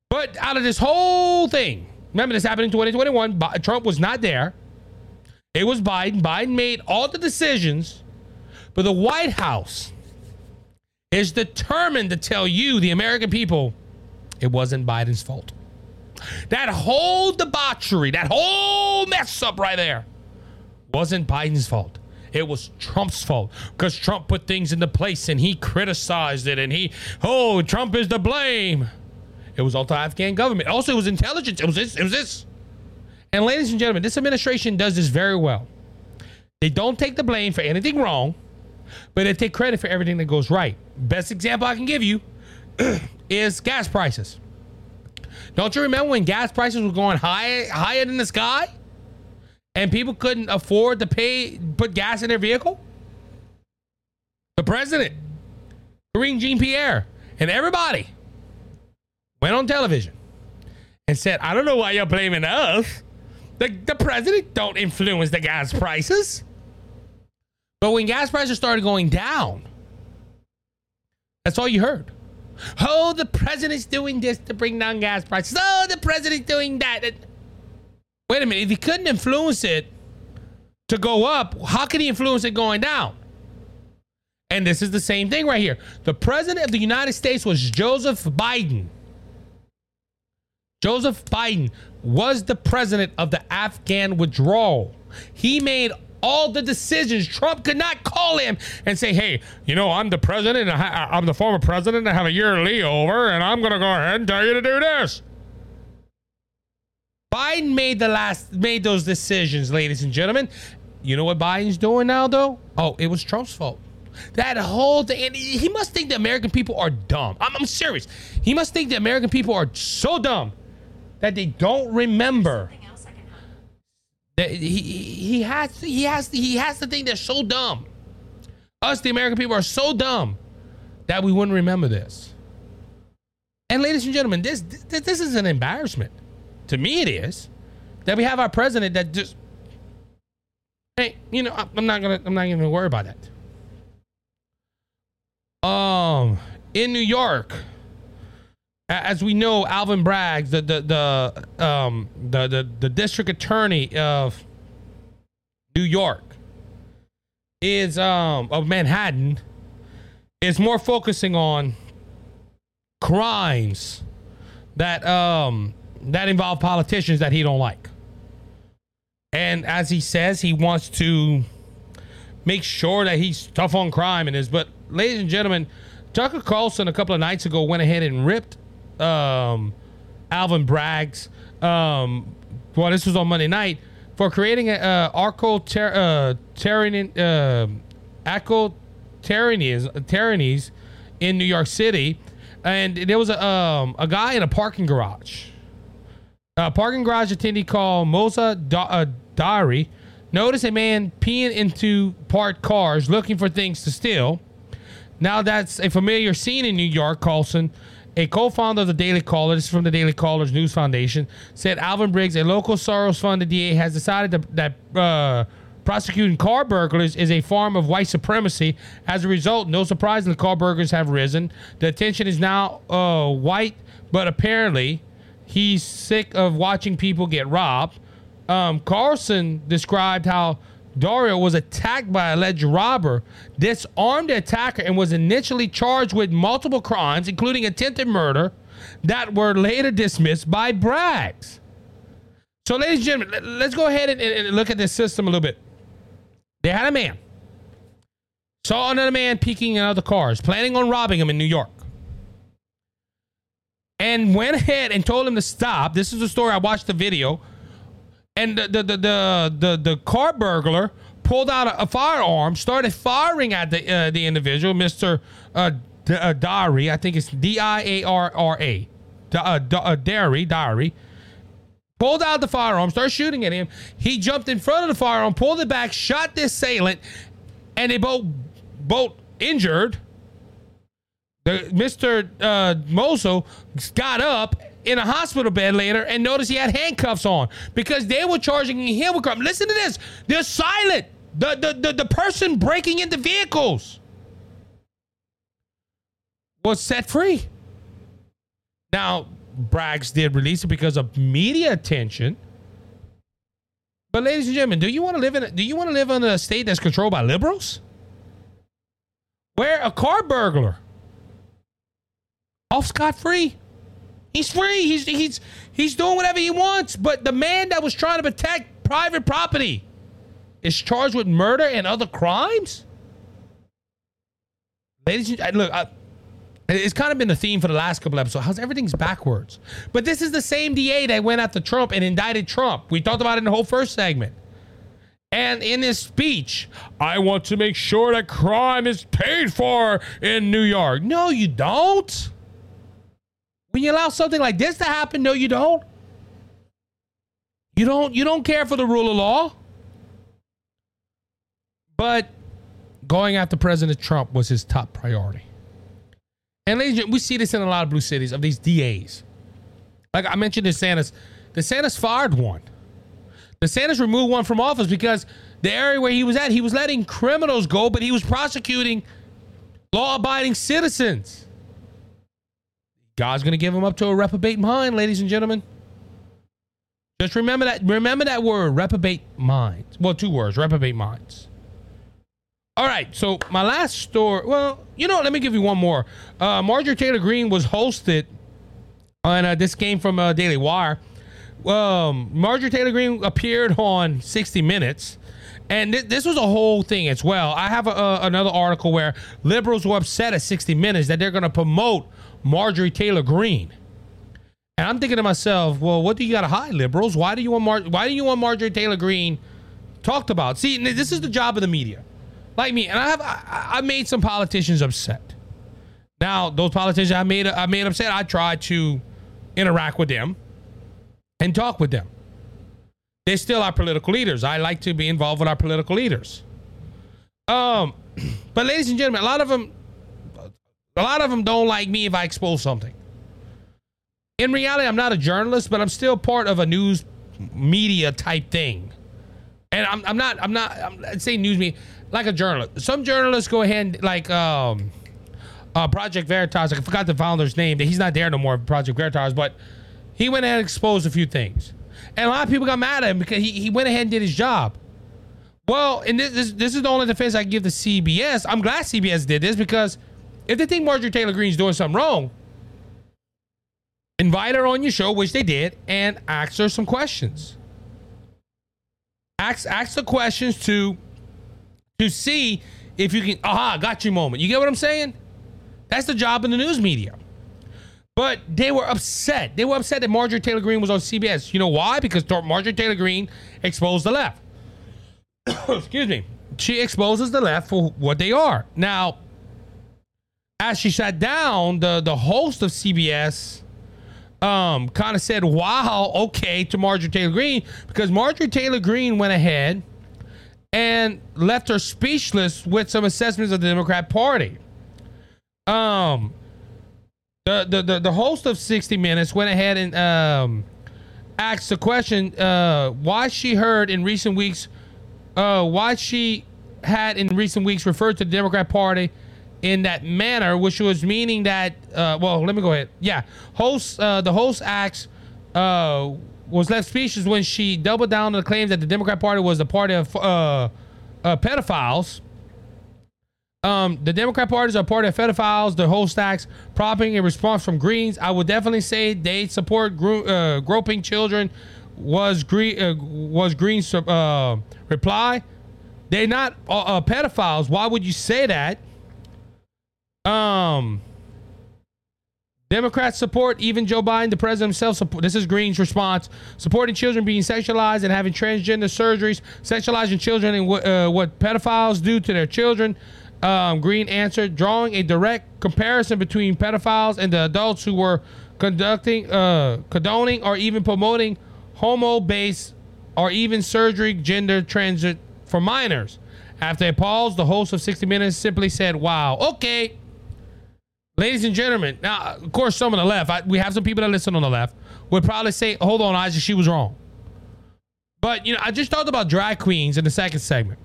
But out of this whole thing, remember this happened in 2021. Trump was not there. It was Biden. Biden made all the decisions, but the White House is determined to tell you, the American people, it wasn't Biden's fault. That whole debauchery, that whole mess up right there, wasn't Biden's fault. It was Trump's fault because Trump put things into place and he criticized it and he, oh, Trump is to blame. It was also Afghan government. Also, it was intelligence. It was this. It was this. And ladies and gentlemen, this administration does this very well. They don't take the blame for anything wrong, but they take credit for everything that goes right. Best example I can give you is gas prices. Don't you remember when gas prices were going high, higher than the sky? and people couldn't afford to pay put gas in their vehicle? The president, Karine Jean Pierre, and everybody went on television and said, I don't know why you're blaming us. The, the president don't influence the gas prices. But when gas prices started going down, that's all you heard. Oh, the president's doing this to bring down gas prices. Oh, the president's doing that. Wait a minute. If he couldn't influence it to go up, how can he influence it going down? And this is the same thing right here. The president of the United States was Joseph Biden. Joseph Biden was the president of the Afghan withdrawal. He made all the decisions. Trump could not call him and say, hey, you know, I'm the president, I'm the former president, I have a yearly over, and I'm going to go ahead and tell you to do this. Biden made the last made those decisions, ladies and gentlemen. You know what Biden's doing now, though? Oh, it was Trump's fault. That whole thing, and he must think the American people are dumb. I'm, I'm serious. He must think the American people are so dumb that they don't remember. That he he has he has he has to think they're so dumb. Us, the American people, are so dumb that we wouldn't remember this. And ladies and gentlemen, this this, this is an embarrassment to me it is that we have our president that just hey you know i'm not gonna i'm not even gonna worry about that um in new york as we know alvin braggs the the the um the the, the district attorney of new york is um of manhattan is more focusing on crimes that um that involve politicians that he don't like. And as he says, he wants to make sure that he's tough on crime and is. But ladies and gentlemen, Tucker Carlson a couple of nights ago went ahead and ripped um, Alvin Bragg's. Um, well, this was on Monday night for creating a uh, arco uh, tyranny, uh, tyrannies in New York City, and there was a um, a guy in a parking garage A parking garage attendee called Mosa da- uh, Diary noticed a man peeing into parked cars looking for things to steal. Now that's a familiar scene in New York, Carlson. A co-founder of the Daily Caller, this is from the Daily Caller's News Foundation, said Alvin Briggs, a local Soros-funded DA, has decided that uh, prosecuting car burglars is a form of white supremacy. As a result, no surprise, the car burglars have risen. The attention is now uh, white, but apparently he's sick of watching people get robbed. Um, Carlson described how Dario was attacked by an alleged robber, disarmed the attacker, and was initially charged with multiple crimes, including attempted murder, that were later dismissed by Braggs. So, ladies and gentlemen, let's go ahead and, and look at this system a little bit. They had a man, saw another man peeking in other cars, planning on robbing him in New York, and went ahead and told him to stop. This is the story. I watched the video and the the the the, the, the car burglar pulled out a, a, firearm, started firing at the uh, the individual, Mister uh, D- uh, Dari. I think it's D I A R R A, uh, uh, Dari Dari. Pulled out the firearm, started shooting at him. He jumped in front of the firearm, pulled it back, shot the assailant, and they both both injured. The Mr. Uh, Mozo got up in a hospital bed later and noticed he had handcuffs on because they were charging him with crime. Listen to this. They're silent. The, the, the, the person breaking into vehicles was set free. Now, Braggs did release it because of media attention. But ladies and gentlemen, do you want to live in a, do you want to live in a state that's controlled by liberals? Where a car burglar off scot free He's free. He's he's he's doing whatever he wants. But the man that was trying to protect private property is charged with murder and other crimes. Ladies and look, I, it's kind of been the theme for the last couple episodes. How's everything's backwards? But this is the same DA that went after Trump and indicted Trump. We talked about it in the whole first segment. And in his speech, I want to make sure that crime is paid for in New York. No, you don't. When you allow something like this to happen, no, you don't. You don't you don't care for the rule of law. But going after President Trump was his top priority. And ladies, we see this in a lot of blue cities of these DAs. Like I mentioned, DeSantis, DeSantis fired one. DeSantis removed one from office because the area where he was at, he was letting criminals go, but he was prosecuting law-abiding citizens. God's going to give him up to a reprobate mind, ladies and gentlemen. Just remember that. Remember that word, reprobate minds. Well, two words, reprobate minds. All right. So my last story. Well, you know, let me give you one more. Uh, Marjorie Taylor Greene was hosted on uh, this game from uh, Daily Wire. Um, Marjorie Taylor Greene appeared on 60 Minutes. And th- this was a whole thing as well. I have a, uh, another article where liberals were upset at 60 Minutes that they're going to promote Marjorie Taylor Greene. And I'm thinking to myself, well, what do you got to hide, liberals? Why do you want Mar- Why do you want Marjorie Taylor Greene talked about? See, this is the job of the media, like me, and I have I, I made some politicians upset. Now, those politicians I made I made upset. I try to interact with them and talk with them. They're still our political leaders. I like to be involved with our political leaders. Um, but ladies and gentlemen, a lot of them a lot of them don't like me if I expose something. In reality, I'm not a journalist, but I'm still part of a news media type thing. And I'm, I'm not, I'm not, I'm saying news media, like a journalist. Some journalists go ahead and, like, um, uh, Project Veritas, I forgot the founder's name. He's not there no more, Project Veritas, but he went ahead and exposed a few things. And a lot of people got mad at him because he, he went ahead and did his job. Well, and this, this, this is the only defense I give to CBS. I'm glad CBS did this because if they think Marjorie Taylor Greene's doing something wrong, invite her on your show, which they did, and ask her some questions. Ask ask the questions to to see if you can aha, got you moment. You get what I'm saying? That's the job in the news media. But they were upset. They were upset that Marjorie Taylor Greene was on CBS. You know why? Because Marjorie Taylor Greene exposed the left. Excuse me. She exposes the left for what they are. Now, as she sat down, the the host of CBS um, kind of said, wow, okay, to Marjorie Taylor Greene, because Marjorie Taylor Greene went ahead and left her speechless with some assessments of the Democrat Party. Um, the, the, the, the host of 60 Minutes went ahead and um, asked the question uh, why she heard in recent weeks, uh, why she had in recent weeks referred to the Democrat Party in that manner, which was meaning that, uh, well, let me go ahead. Yeah, host, uh, the host acts uh, was left speechless when she doubled down on the claims that the Democrat Party was the party of uh, uh, pedophiles. Um, the Democrat parties are a party of pedophiles. The host acts propping a response from Greens. I would definitely say they support gro- uh, groping children. Was Green was Green's reply? They're not pedophiles. Why would you say that? Um, Democrats support even Joe Biden, the president himself. Support, this is Green's response: supporting children being sexualized and having transgender surgeries, sexualizing children and what, uh, what pedophiles do to their children. Um, Green answered, drawing a direct comparison between pedophiles and the adults who were conducting, uh, condoning, or even promoting homo-based or even surgery gender transit for minors. After a pause, the host of 60 Minutes simply said, "Wow, okay." Ladies and gentlemen, now of course some on the left, I, we have some people that listen on the left, would probably say, "Hold on, Isaac, she was wrong." But you know, I just talked about drag queens in the second segment.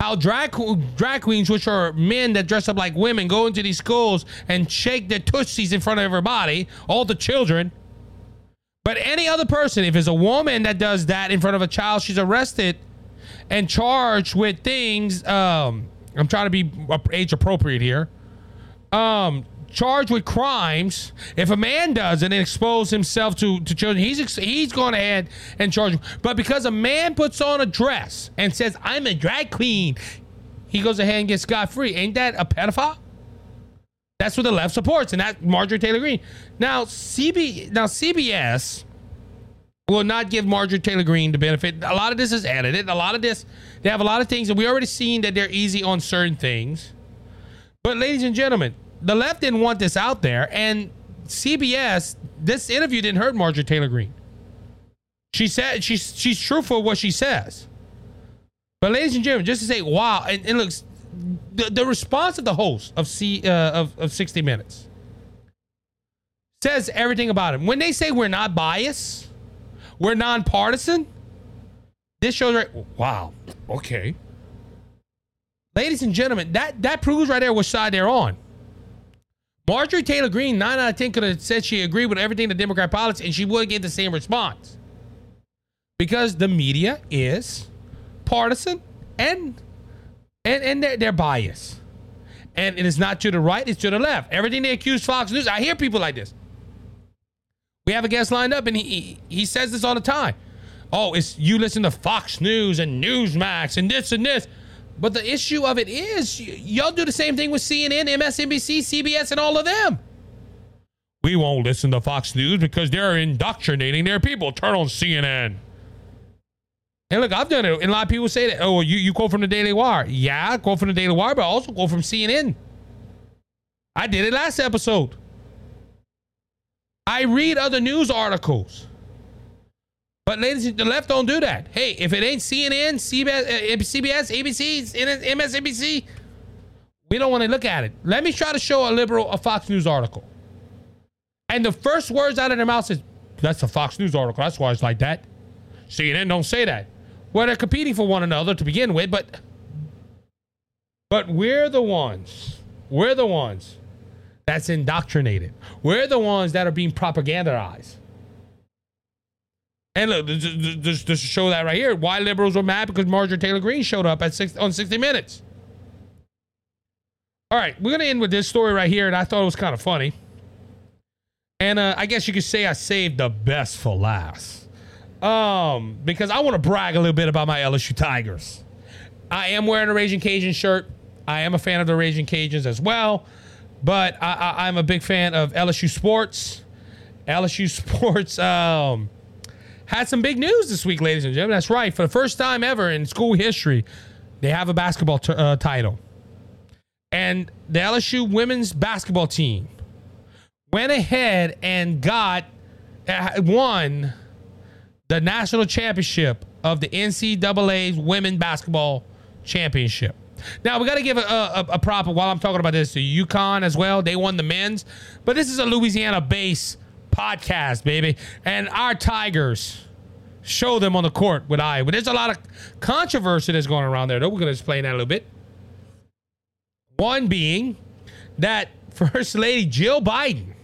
How drag drag queens, which are men that dress up like women, go into these schools and shake their tussies in front of everybody, all the children. But any other person, if it's a woman that does that in front of a child, she's arrested and charged with things. Um, I'm trying to be age appropriate here um, charged with crimes. If a man does and expose himself to, to children, he's he's going ahead and charge. But because a man puts on a dress and says, "I'm a drag queen," he goes ahead and gets scot free. Ain't that a pedophile? That's what the left supports, and that Marjorie Taylor Greene. Now CB now CBS will not give Marjorie Taylor Greene the benefit. A lot of this is edited. A lot of this, they have a lot of things, and we already seen that they're easy on certain things. But ladies and gentlemen, the left didn't want this out there, and CBS, this interview didn't hurt Marjorie Taylor Greene. She said she's she's truthful what she says. But ladies and gentlemen, just to say, wow, and, and looks the, the response of the host of C uh, of, of 60 Minutes says everything about him. When they say we're not biased, we're nonpartisan, this shows right. Wow. Okay. Ladies and gentlemen, that that proves right there which side they're on. Marjorie Taylor Greene, nine out of ten, could have said she agreed with everything the Democrat politics, and she would get the same response. Because the media is partisan and and and they're, they're biased. And it is not to the right, it's to the left. Everything they accuse Fox News, I hear people like this. We have a guest lined up, and he, he, he says this all the time. Oh, it's you listen to Fox News and Newsmax and this and this. But the issue of it is, y- y'all do the same thing with CNN, MSNBC, CBS, and all of them. We won't listen to Fox News because they're indoctrinating their people. Turn on CNN. And look, I've done it. And a lot of people say that, oh, you, you quote from the Daily Wire. Yeah, I quote from the Daily Wire, but I also quote from CNN. I did it last episode. I read other news articles. But ladies, the left don't do that. Hey, if it ain't CNN, CBS, uh, CBS ABC, MSNBC, we don't want to look at it. Let me try to show a liberal a Fox News article. And the first words out of their mouth is, that's a Fox News article. That's why it's like that. CNN don't say that. Well, they're competing for one another to begin with, but but we're the ones. We're the ones that's indoctrinated. We're the ones that are being propagandized. And look, just, show that right here, why liberals were mad because Marjorie Taylor Greene showed up at six on 60 Minutes. All right, we're gonna end with this story right here, and I thought it was kind of funny. And uh, I guess you could say I saved the best for last, um, because I want to brag a little bit about my LSU Tigers. I am wearing a Raging Cajun shirt. I am a fan of the Raging Cajuns as well, but I, I'm a big fan of LSU sports. LSU sports. Um, had some big news this week, ladies and gentlemen. That's right. For the first time ever in school history, they have a basketball t- uh, title. And the LSU women's basketball team went ahead and got uh, won the national championship of the NCAA's women basketball championship. Now we got to give a, a, a prop while I'm talking about this to UConn as well. They won the men's, but this is a Louisiana base podcast, baby, and our Tigers show them on the court with Iowa. There's a lot of controversy that's going around there, though. We're going to explain that a little bit. One being that First Lady Jill Biden.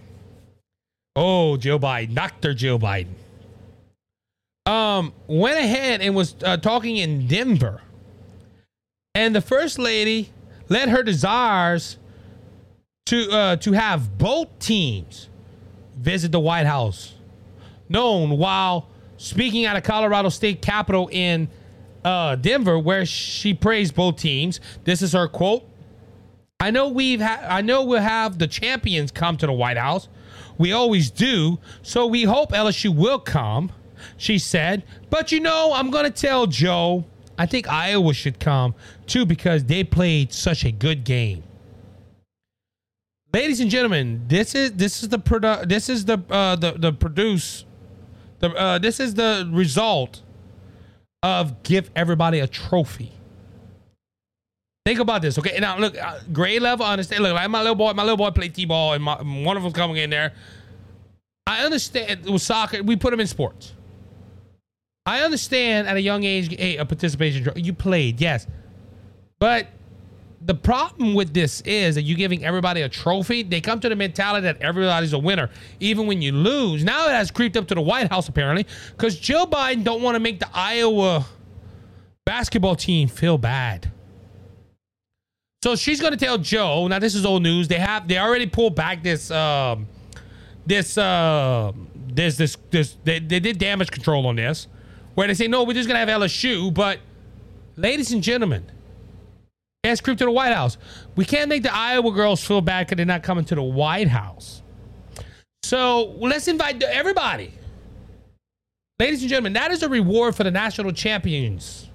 Oh, Jill Biden, Dr. Jill Biden. Um, went ahead and was uh, talking in Denver. And the First Lady let her desires to uh, to have both teams visit the White House, known while speaking at a Colorado State Capitol in uh, Denver, where she praised both teams. This is her quote. I know we've ha- I know we'll have the champions come to the White House. We always do. So we hope LSU will come, she said. But you know, I'm to tell Joe, I think Iowa should come too because they played such a good game. Ladies and gentlemen, this is this is the produ- this is the uh, the the produce the uh, this is the result of give everybody a trophy. Think about this, okay? Now, look, uh, grade level, understand. Look, like my little boy, my little boy played t-ball, and my, one of them coming in there. I understand with soccer, we put them in sports. I understand at a young age, hey, a participation. You played, yes, but the problem with this is that you're giving everybody a trophy. They come to the mentality that everybody's a winner, even when you lose. Now it has creeped up to the White House apparently, because Joe Biden don't want to make the Iowa basketball team feel bad. So she's going to tell Joe. Now this is old news. They have they already pulled back this um, this uh, this this this they, they did damage control on this, where they say no, we're just going to have LSU. But ladies and gentlemen, as creep to the White House, we can't make the Iowa girls feel bad because they're not coming to the White House. So let's invite everybody. Ladies and gentlemen, that is a reward for the national champions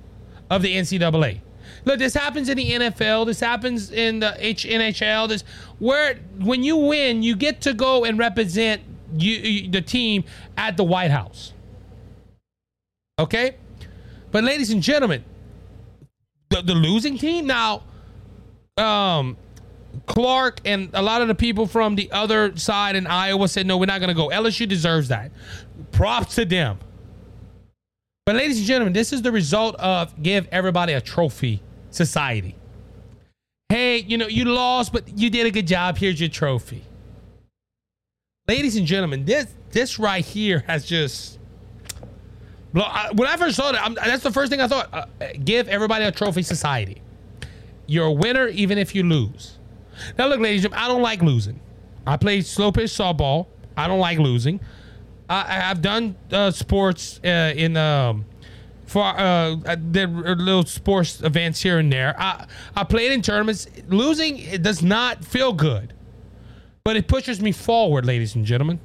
of the NCAA. Look, this happens in the NFL. This happens in the H- NHL. This where when you win, you get to go and represent you, you, the team at the White House. Okay, but ladies and gentlemen, the, the losing team now, um, Clark and a lot of the people from the other side in Iowa said, no, we're not going to go. LSU deserves that. Props to them. But, ladies and gentlemen, this is the result of give everybody a trophy society. Hey, you know, you lost, but you did a good job. Here's your trophy. Ladies and gentlemen, this this right here has just. When I first saw it, I'm, that's the first thing I thought. Uh, give everybody a trophy society. You're a winner even if you lose. Now, look, ladies and gentlemen, I don't like losing. I play slow pitch softball. I don't like losing. I, have done uh, sports uh, in um, for uh, the little sports events here and there. I I played in tournaments. Losing it does not feel good, but it pushes me forward, ladies and gentlemen.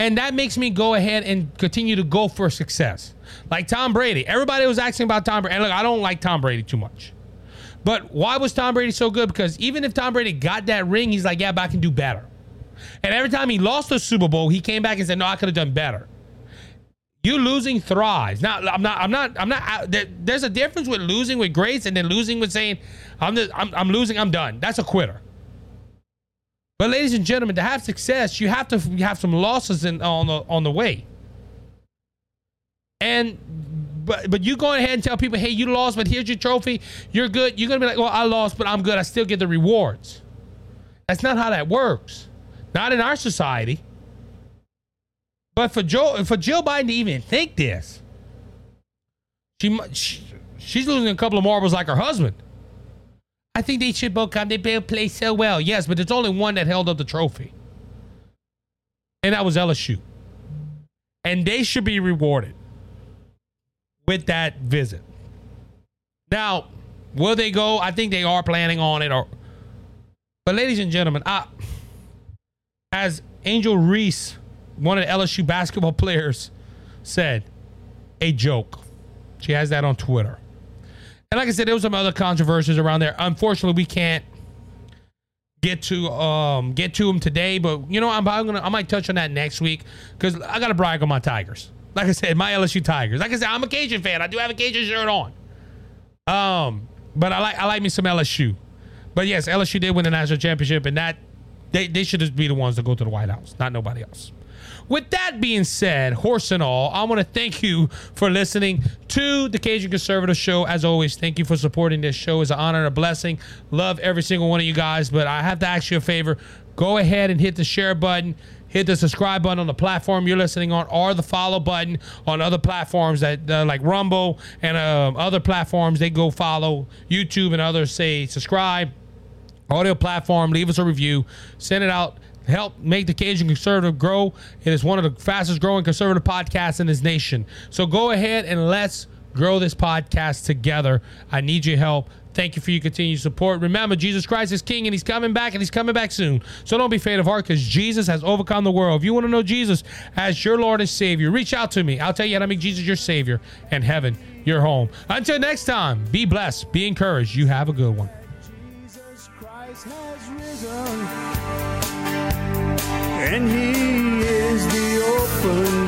And that makes me go ahead and continue to go for success. Like Tom Brady. Everybody was asking about Tom Brady. And look, I don't like Tom Brady too much. But why was Tom Brady so good? Because even if Tom Brady got that ring, he's like, yeah, but I can do better. And every time he lost the Super Bowl, he came back and said, no, I could have done better. You losing thrives. Now, I'm not. I'm not. I'm not. There, there's a difference with losing with grace and then losing with saying, "I'm, I'm. I'm losing. I'm done." That's a quitter. But, ladies and gentlemen, to have success, you have to have some losses in, on the on the way. And but but you go ahead and tell people, "Hey, you lost, but here's your trophy. You're good." You're gonna be like, "Well, I lost, but I'm good. I still get the rewards." That's not how that works. Not in our society. But for Joe, for Jill Biden to even think this, she, she she's losing a couple of marbles like her husband. I think they should both come. They both play so well. Yes, but there's only one that held up the trophy, and that was LSU. And they should be rewarded with that visit. Now, will they go? I think they are planning on it. Or, but ladies and gentlemen, I, as Angel Reese one of the LSU basketball players said, a joke. She has that on Twitter. And like I said, there was some other controversies around there. Unfortunately, we can't get to um get to them today, but you know I'm, I'm gonna I might touch on that next week because I gotta brag on my Tigers. Like I said, my LSU Tigers. Like I said, I'm a Cajun fan. I do have a Cajun shirt on. Um, but I like I like me some LSU. But yes, LSU did win the national championship, and that they, they should just be the ones to go to the White House, not nobody else. With that being said, horse and all, I want to thank you for listening to the Cajun Conservative Show. As always, thank you for supporting this show. It's an honor and a blessing. Love every single one of you guys, but I have to ask you a favor. Go ahead and hit the share button, hit the subscribe button on the platform you're listening on, or the follow button on other platforms that uh, like Rumble and um, other platforms. They go follow YouTube and others. Say subscribe audio platform. Leave us a review. Send it out. Help make the Cajun Conservative grow. It is one of the fastest growing conservative podcasts in this nation. So go ahead and let's grow this podcast together. I need your help. Thank you for your continued support. Remember, Jesus Christ is King and He's coming back and He's coming back soon. So don't be faint of heart because Jesus has overcome the world. If you want to know Jesus as your Lord and Savior, reach out to me. I'll tell you how to make Jesus your Savior and heaven your home. Until next time, be blessed, be encouraged. You have a good one and he is the open